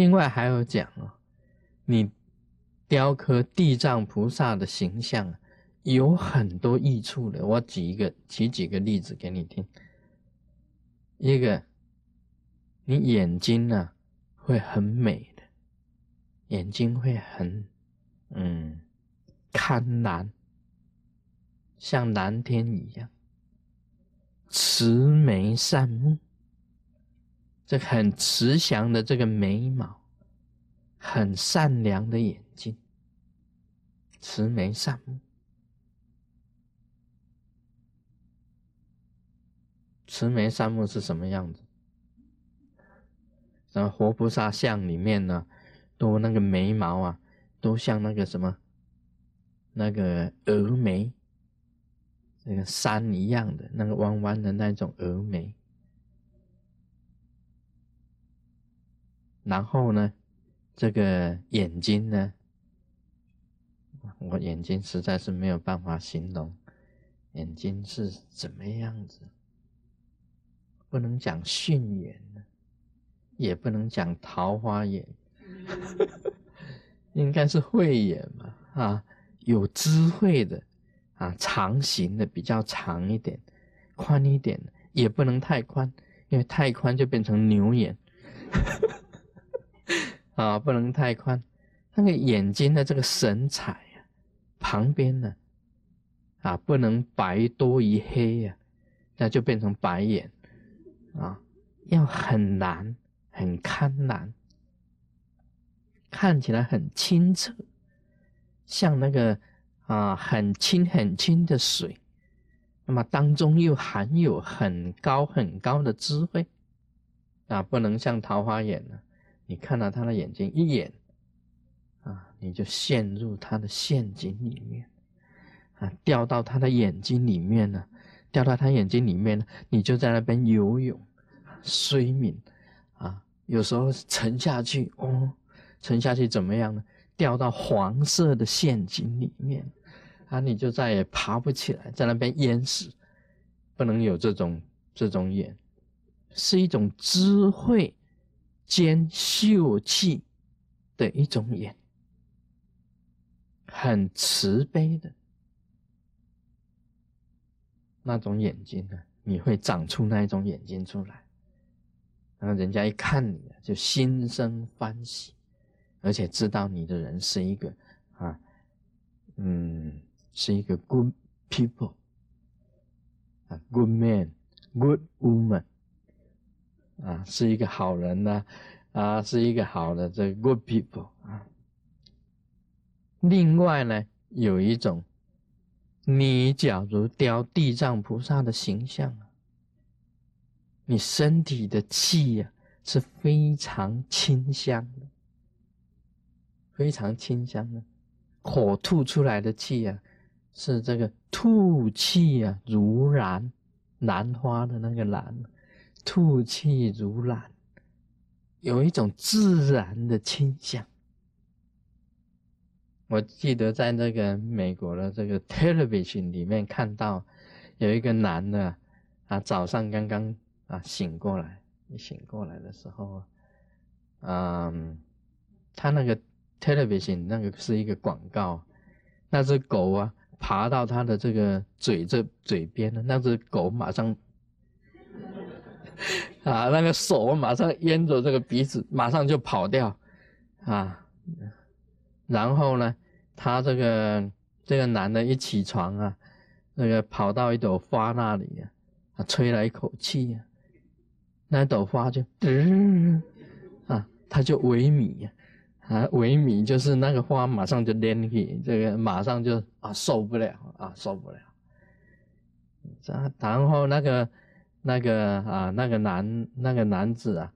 另外还有讲哦，你雕刻地藏菩萨的形象有很多益处的。我举一个，举几个例子给你听。一个，你眼睛呢会很美的，眼睛会很嗯看蓝，像蓝天一样，慈眉善目。这很慈祥的这个眉毛，很善良的眼睛，慈眉善目。慈眉善目是什么样子？然后活菩萨像里面呢，都那个眉毛啊，都像那个什么，那个峨眉，那个山一样的那个弯弯的那种峨眉。然后呢，这个眼睛呢，我眼睛实在是没有办法形容，眼睛是怎么样子？不能讲训眼，也不能讲桃花眼，应该是慧眼嘛，啊，有智慧的，啊，长形的比较长一点，宽一点，也不能太宽，因为太宽就变成牛眼。啊，不能太宽，那个眼睛的这个神采呀，旁边呢，啊，不能白多于黑呀，那就变成白眼，啊，要很蓝，很堪蓝，看起来很清澈，像那个啊，很清很清的水，那么当中又含有很高很高的智慧，啊，不能像桃花眼呢。你看到他的眼睛一眼，啊，你就陷入他的陷阱里面，啊，掉到他的眼睛里面呢，掉到他眼睛里面呢，你就在那边游泳，睡眠，啊，有时候沉下去，哦，沉下去怎么样呢？掉到黄色的陷阱里面，啊，你就再也爬不起来，在那边淹死，不能有这种这种眼，是一种智慧。兼秀气的一种眼，很慈悲的那种眼睛呢，你会长出那一种眼睛出来，然后人家一看你就心生欢喜，而且知道你的人是一个啊，嗯，是一个 good people 啊，good man，good woman。啊，是一个好人呢，啊，是一个好的这个 good people 啊。另外呢，有一种，你假如雕地藏菩萨的形象啊，你身体的气呀是非常清香的，非常清香的，火吐出来的气呀，是这个吐气呀，如兰兰花的那个兰。吐气如兰，有一种自然的清香。我记得在那个美国的这个 television 里面看到，有一个男的啊，早上刚刚啊醒过来，一醒过来的时候，嗯，他那个 television 那个是一个广告，那只狗啊爬到他的这个嘴这嘴边的那只狗马上。啊，那个手马上淹着这个鼻子，马上就跑掉，啊，然后呢，他这个这个男的一起床啊，那个跑到一朵花那里啊，吹了一口气啊，那朵花就嗯，啊，他就萎靡呀，啊，萎靡就是那个花马上就蔫起，这个马上就啊受不了啊受不了，这然后那个。那个啊，那个男那个男子啊，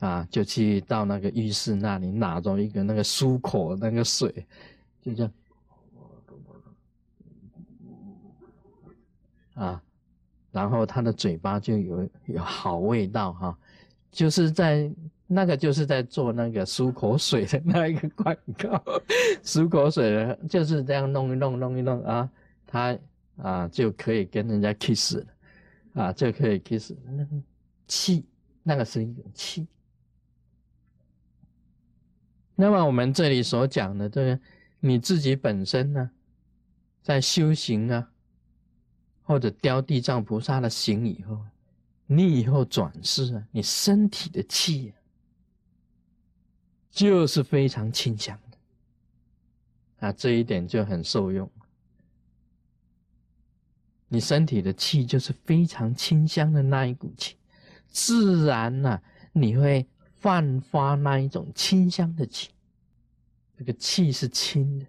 啊，就去到那个浴室那里拿着一个那个漱口那个水，就这样，啊，然后他的嘴巴就有有好味道哈，就是在那个就是在做那个漱口水的那一个广告，漱口水就是这样弄一弄弄一弄啊，他啊就可以跟人家 kiss 了。啊，就可以 kiss 那个气，那个是一种气。那么我们这里所讲的这个，你自己本身呢，在修行啊，或者雕地藏菩萨的形以后，你以后转世啊，你身体的气，就是非常清香的啊，这一点就很受用。你身体的气就是非常清香的那一股气，自然呢，你会焕发那一种清香的气。这个气是清的，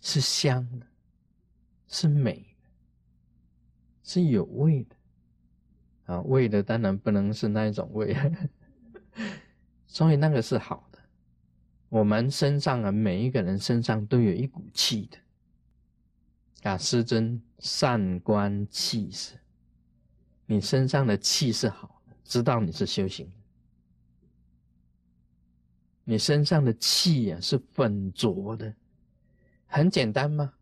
是香的，是美的，是有味的。啊，味的当然不能是那一种味，所以那个是好的。我们身上啊，每一个人身上都有一股气的。啊，师尊善观气势，你身上的气是好，知道你是修行。你身上的气呀是浑浊的，很简单吗？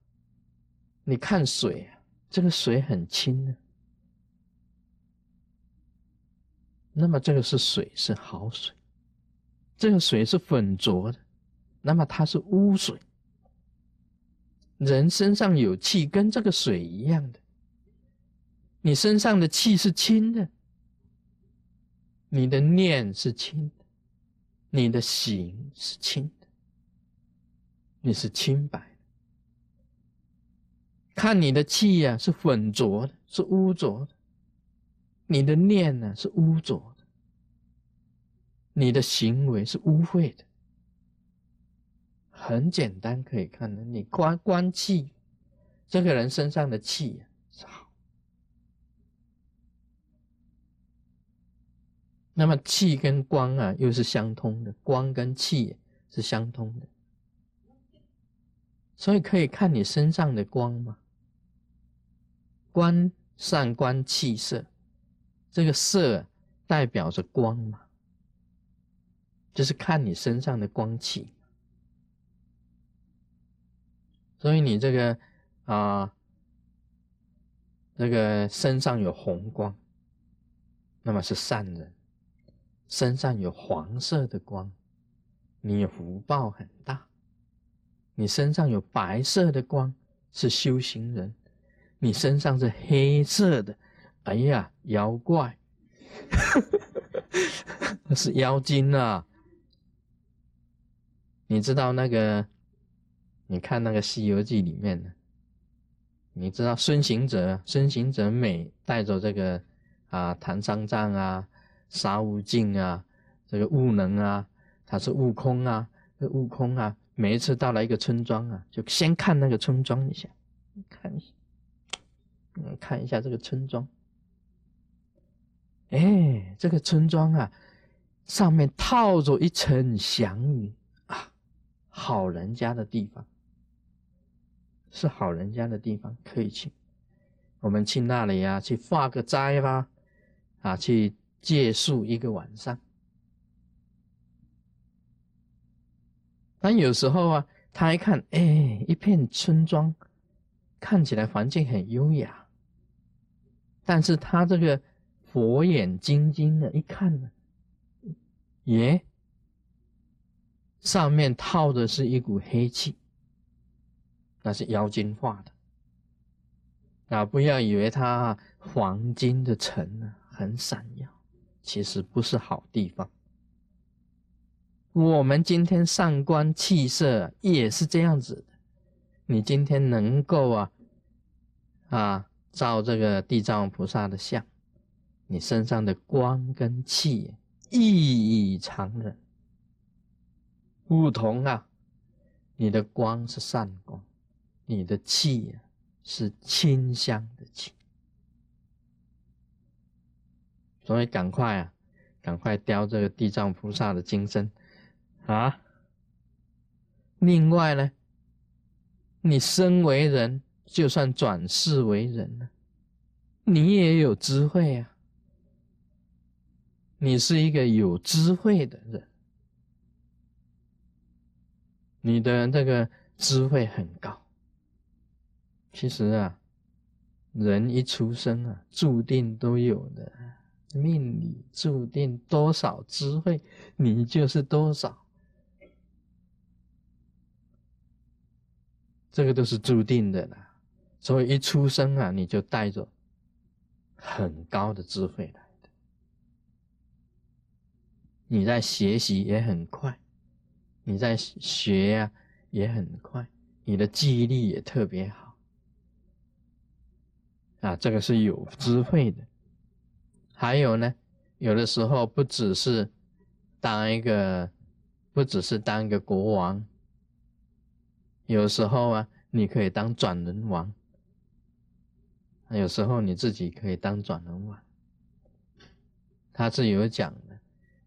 你看水，这个水很清的，那么这个是水是好水，这个水是浑浊的，那么它是污水。人身上有气，跟这个水一样的。你身上的气是清的，你的念是清的，你的行是清的，你是清白的。看你的气呀，是浑浊的，是污浊的；你的念呢，是污浊的；你的行为是污秽的。很简单，可以看的。你观观气，这个人身上的气是好。那么气跟光啊，又是相通的，光跟气是相通的，所以可以看你身上的光嘛。观善观气色，这个色代表着光嘛，就是看你身上的光气。所以你这个啊，这个身上有红光，那么是善人；身上有黄色的光，你福报很大；你身上有白色的光，是修行人；你身上是黑色的，哎呀，妖怪，那是妖精啊！你知道那个？你看那个《西游记》里面的，你知道孙行者，孙行者每带着这个啊唐三藏啊、沙悟净啊、这个悟能啊，他是悟空啊，这悟空啊，每一次到了一个村庄啊，就先看那个村庄一下，看一下，嗯，看一下这个村庄，哎，这个村庄啊，上面套着一层祥云啊，好人家的地方。是好人家的地方，可以去。我们去那里呀，去化个斋吧，啊，去借宿一个晚上。但有时候啊，他一看，哎，一片村庄，看起来环境很优雅，但是他这个佛眼金睛的，一看呢，耶，上面套的是一股黑气。那是妖精画的啊！不要以为它黄金的城呢很闪耀，其实不是好地方。我们今天上观气色也是这样子的。你今天能够啊啊照这个地藏菩萨的像，你身上的光跟气异常的不同啊！你的光是善光。你的气是清香的气，所以赶快啊，赶快雕这个地藏菩萨的金身啊！另外呢，你身为人，就算转世为人了，你也有智慧啊！你是一个有智慧的人，你的这个智慧很高。其实啊，人一出生啊，注定都有的，命里注定多少智慧，你就是多少。这个都是注定的啦，所以一出生啊，你就带着很高的智慧来的，你在学习也很快，你在学呀、啊、也很快，你的记忆力也特别好。啊，这个是有智慧的。还有呢，有的时候不只是当一个，不只是当一个国王，有时候啊，你可以当转轮王，有时候你自己可以当转轮王。他是有讲的，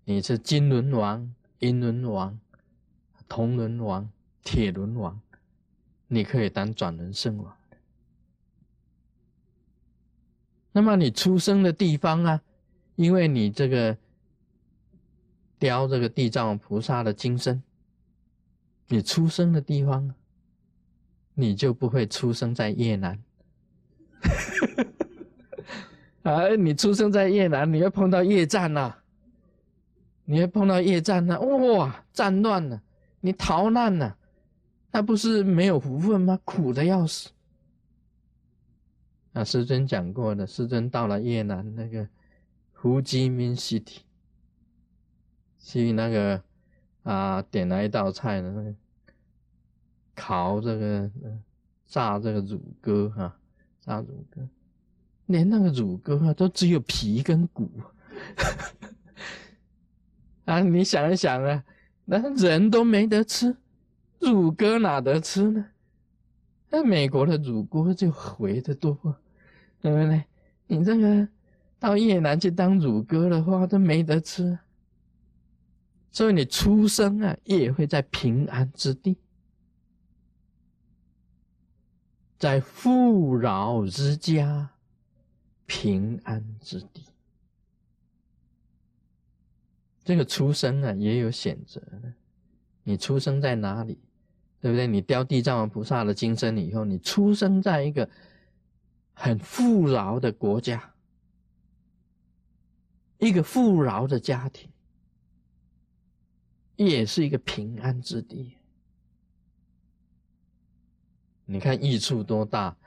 你是金轮王、银轮王、铜轮王、铁轮王，你可以当转轮圣王。那么你出生的地方啊，因为你这个雕这个地藏菩萨的金身，你出生的地方，你就不会出生在越南。啊，你出生在越南，你会碰到越战呐，你会碰到越战呐，哇，战乱呐，你逃难呐，那不是没有福分吗？苦的要死。啊，师尊讲过的，师尊到了越南那个胡志明 City，去那个啊，点了一道菜呢，那个烤这个炸这个乳鸽哈，炸乳鸽，连那个乳鸽啊都只有皮跟骨，啊，你想一想啊，那人都没得吃，乳鸽哪得吃呢？那美国的乳鸽就肥得多。对不对？你这个到越南去当乳鸽的话，都没得吃。所以你出生啊，也会在平安之地，在富饶之家，平安之地。这个出生啊，也有选择的。你出生在哪里，对不对？你雕地藏王菩萨的金身以后，你出生在一个。很富饶的国家，一个富饶的家庭，也是一个平安之地。你看益处多大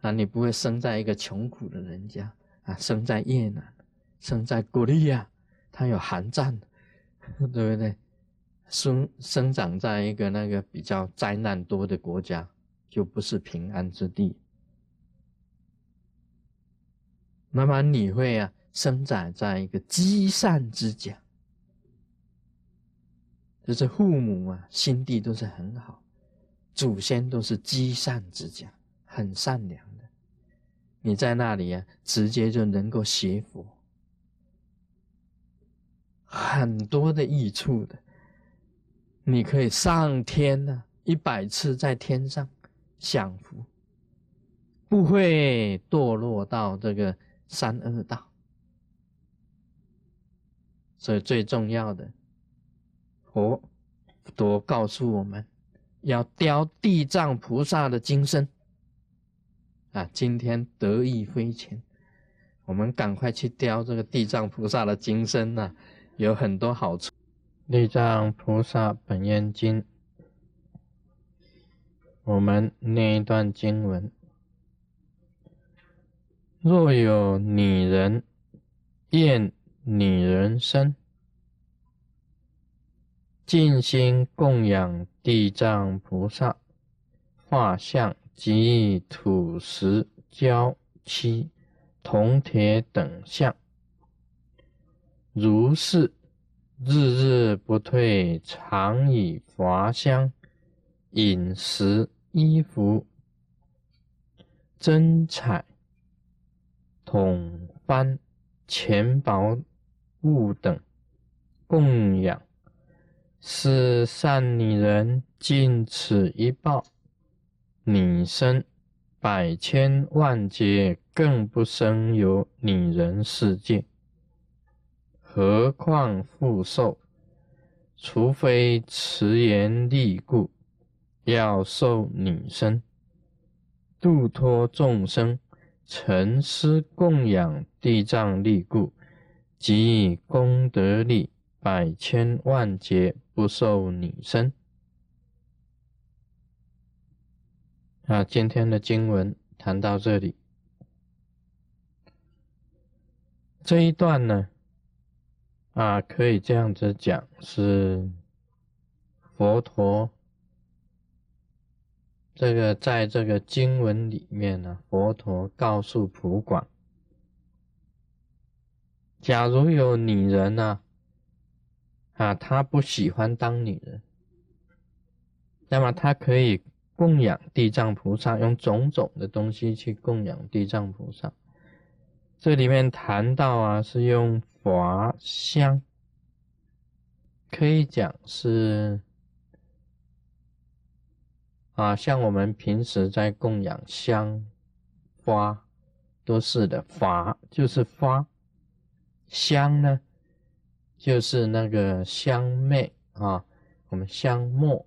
啊！你不会生在一个穷苦的人家啊，生在越南，生在古利亚，它有寒战，对不对？生生长在一个那个比较灾难多的国家，就不是平安之地。慢慢你会啊，生长在一个积善之家，就是父母啊，心地都是很好，祖先都是积善之家，很善良的。你在那里啊，直接就能够学佛，很多的益处的。你可以上天呢，一百次在天上享福，不会堕落到这个。三恶道，所以最重要的，佛多告诉我们，要雕地藏菩萨的金身。啊，今天得意非浅，我们赶快去雕这个地藏菩萨的金身呐，有很多好处。地藏菩萨本愿经，我们念一段经文。若有女人厌女人身，尽心供养地藏菩萨画像及土石、胶漆、铜铁等像，如是日日不退，常以华香、饮食、衣服、珍彩。统幡、钱宝物等供养，是善女人尽此一报，女生百千万劫更不生有女人世界，何况复受？除非持言立故，要受女生，度脱众生。诚施供养地藏力故，即以功德力百千万劫不受女身。啊，今天的经文谈到这里，这一段呢，啊，可以这样子讲，是佛陀这个在这个经文里面呢，佛陀告诉普广，假如有女人呢，啊，她不喜欢当女人，那么她可以。供养地藏菩萨，用种种的东西去供养地藏菩萨。这里面谈到啊，是用法香，可以讲是啊，像我们平时在供养香花都是的，法就是花，香呢就是那个香妹啊，我们香末。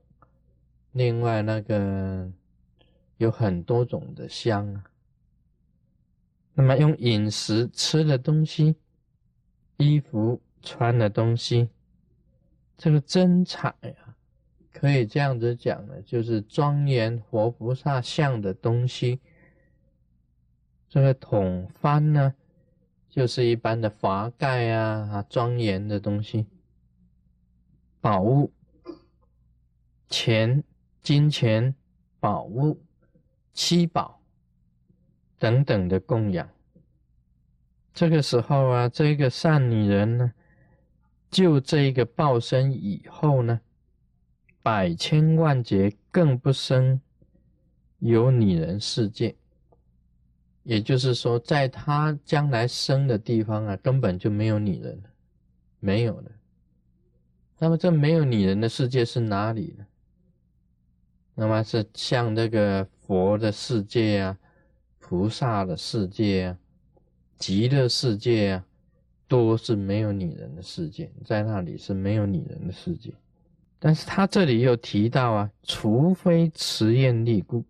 另外，那个有很多种的香啊。那么，用饮食吃的东西、衣服穿的东西，这个真彩啊，可以这样子讲呢，就是庄严活菩萨像的东西。这个桶幡呢，就是一般的华盖啊，啊，庄严的东西，宝物、钱。金钱、宝物、七宝等等的供养，这个时候啊，这个善女人呢，就这个报身以后呢，百千万劫更不生有女人世界，也就是说，在他将来生的地方啊，根本就没有女人，没有的。那么，这没有女人的世界是哪里呢？那么是像这个佛的世界啊，菩萨的世界啊，极乐世界啊，都是没有女人的世界，在那里是没有女人的世界。但是他这里又提到啊，除非持愿力故，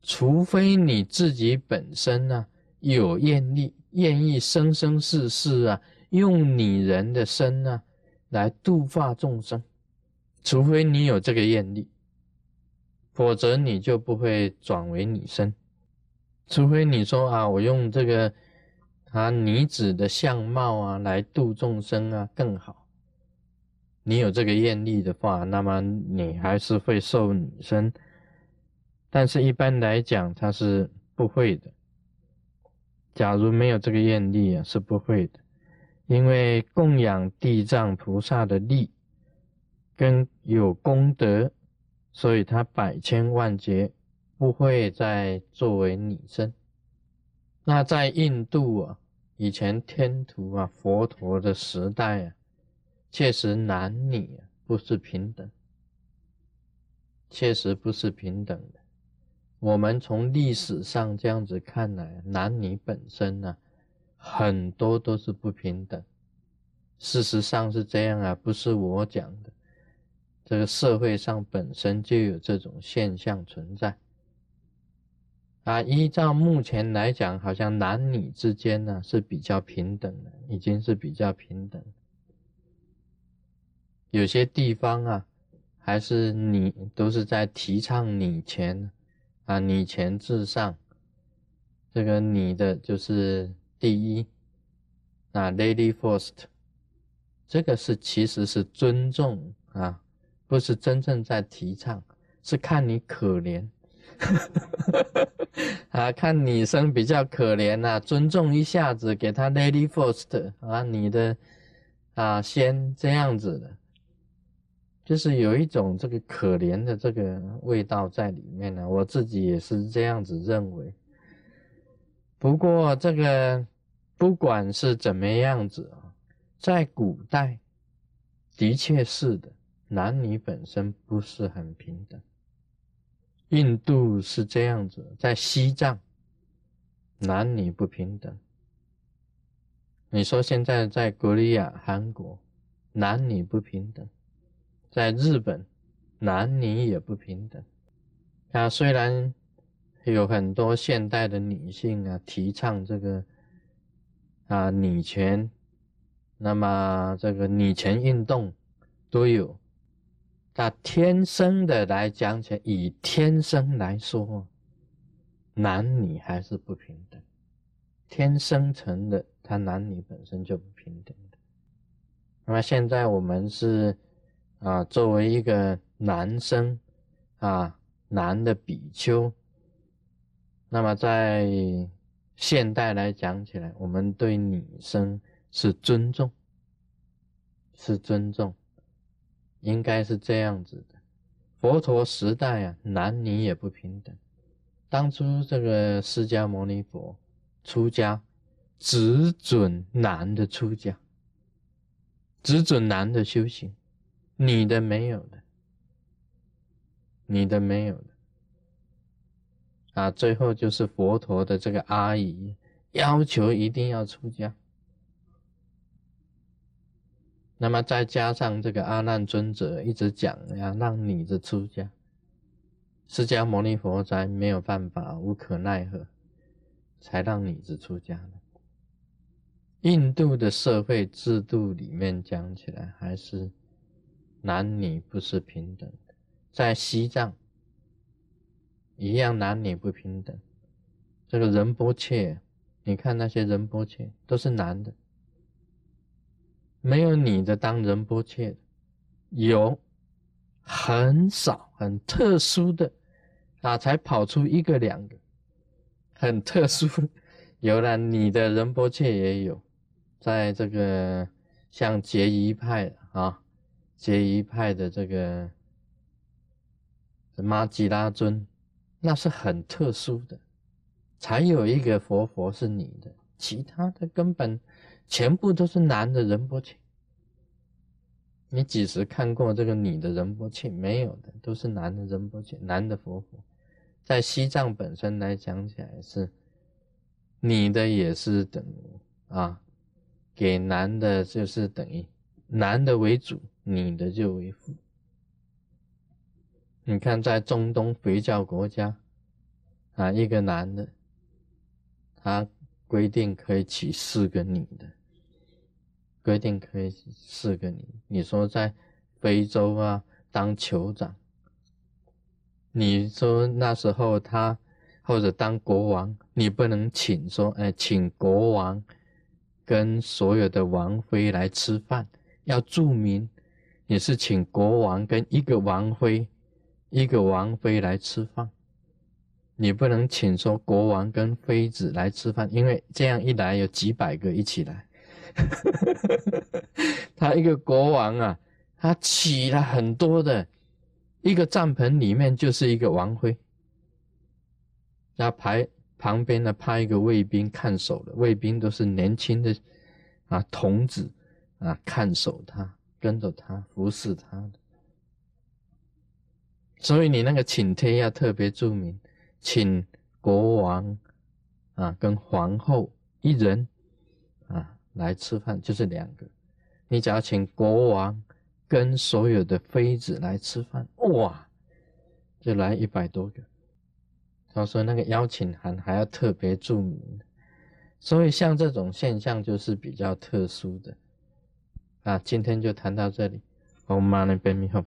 除非你自己本身呢有愿力，愿意生生世世啊用女人的身呢来度化众生，除非你有这个愿力。否则你就不会转为女生，除非你说啊，我用这个啊女子的相貌啊来度众生啊更好。你有这个愿力的话，那么你还是会受女生，但是一般来讲他是不会的。假如没有这个愿力啊，是不会的，因为供养地藏菩萨的力跟有功德。所以他百千万劫不会再作为女生。那在印度啊，以前天图啊，佛陀的时代啊，确实男女不是平等，确实不是平等的。我们从历史上这样子看来，男女本身呢，很多都是不平等。事实上是这样啊，不是我讲的。这个社会上本身就有这种现象存在，啊，依照目前来讲，好像男女之间呢是比较平等的，已经是比较平等。有些地方啊，还是你都是在提倡女权，啊，女权至上，这个你的就是第一，啊，lady first，这个是其实是尊重啊。不是真正在提倡，是看你可怜，啊，看女生比较可怜呐，尊重一下子，给她 lady first 啊，你的啊先这样子的，就是有一种这个可怜的这个味道在里面呢。我自己也是这样子认为。不过这个不管是怎么样子啊，在古代的确是的。男女本身不是很平等，印度是这样子，在西藏男女不平等。你说现在在格利亚、韩国男女不平等，在日本男女也不平等。啊，虽然有很多现代的女性啊提倡这个啊女权，那么这个女权运动都有。那天生的来讲起来，以天生来说，男女还是不平等。天生成的，他男女本身就不平等的。那么现在我们是啊，作为一个男生啊，男的比丘，那么在现代来讲起来，我们对女生是尊重，是尊重，应该是这样子的。佛陀时代啊，男女也不平等。当初这个释迦牟尼佛。出家只准男的出家，只准男的修行，你的没有的，你的没有的。啊，最后就是佛陀的这个阿姨要求一定要出家，那么再加上这个阿难尊者一直讲要让女的出家，释迦牟尼佛才没有办法，无可奈何。才让女子出家的。印度的社会制度里面讲起来，还是男女不是平等。在西藏一样，男女不平等。这个仁波切，你看那些仁波切都是男的，没有女的当仁波切的，有很少很特殊的啊，才跑出一个两个。很特殊，有了你的仁波切也有，在这个像结义派啊，结仪派的这个玛吉拉尊，那是很特殊的，才有一个佛佛是你的，其他的根本全部都是男的仁波切。你几时看过这个女的仁波切？没有的，都是男的仁波切，男的佛佛。在西藏本身来讲起来是，女的也是等啊，给男的就是等于男的为主，女的就为辅。你看在中东回教国家啊，一个男的，他规定可以娶四个女的，规定可以四个女。你说在非洲啊，当酋长。你说那时候他或者当国王，你不能请说，哎，请国王跟所有的王妃来吃饭，要注明你是请国王跟一个王妃，一个王妃来吃饭，你不能请说国王跟妃子来吃饭，因为这样一来有几百个一起来，他一个国王啊，他起了很多的。一个帐篷里面就是一个王妃，那排旁边呢派一个卫兵看守的，卫兵都是年轻的啊童子啊看守他，跟着他服侍他的。所以你那个请帖要特别注明，请国王啊跟皇后一人啊来吃饭，就是两个。你只要请国王。跟所有的妃子来吃饭，哇，就来一百多个。他说那个邀请函还要特别注明，所以像这种现象就是比较特殊的。那，今天就谈到这里，我们马上变米后。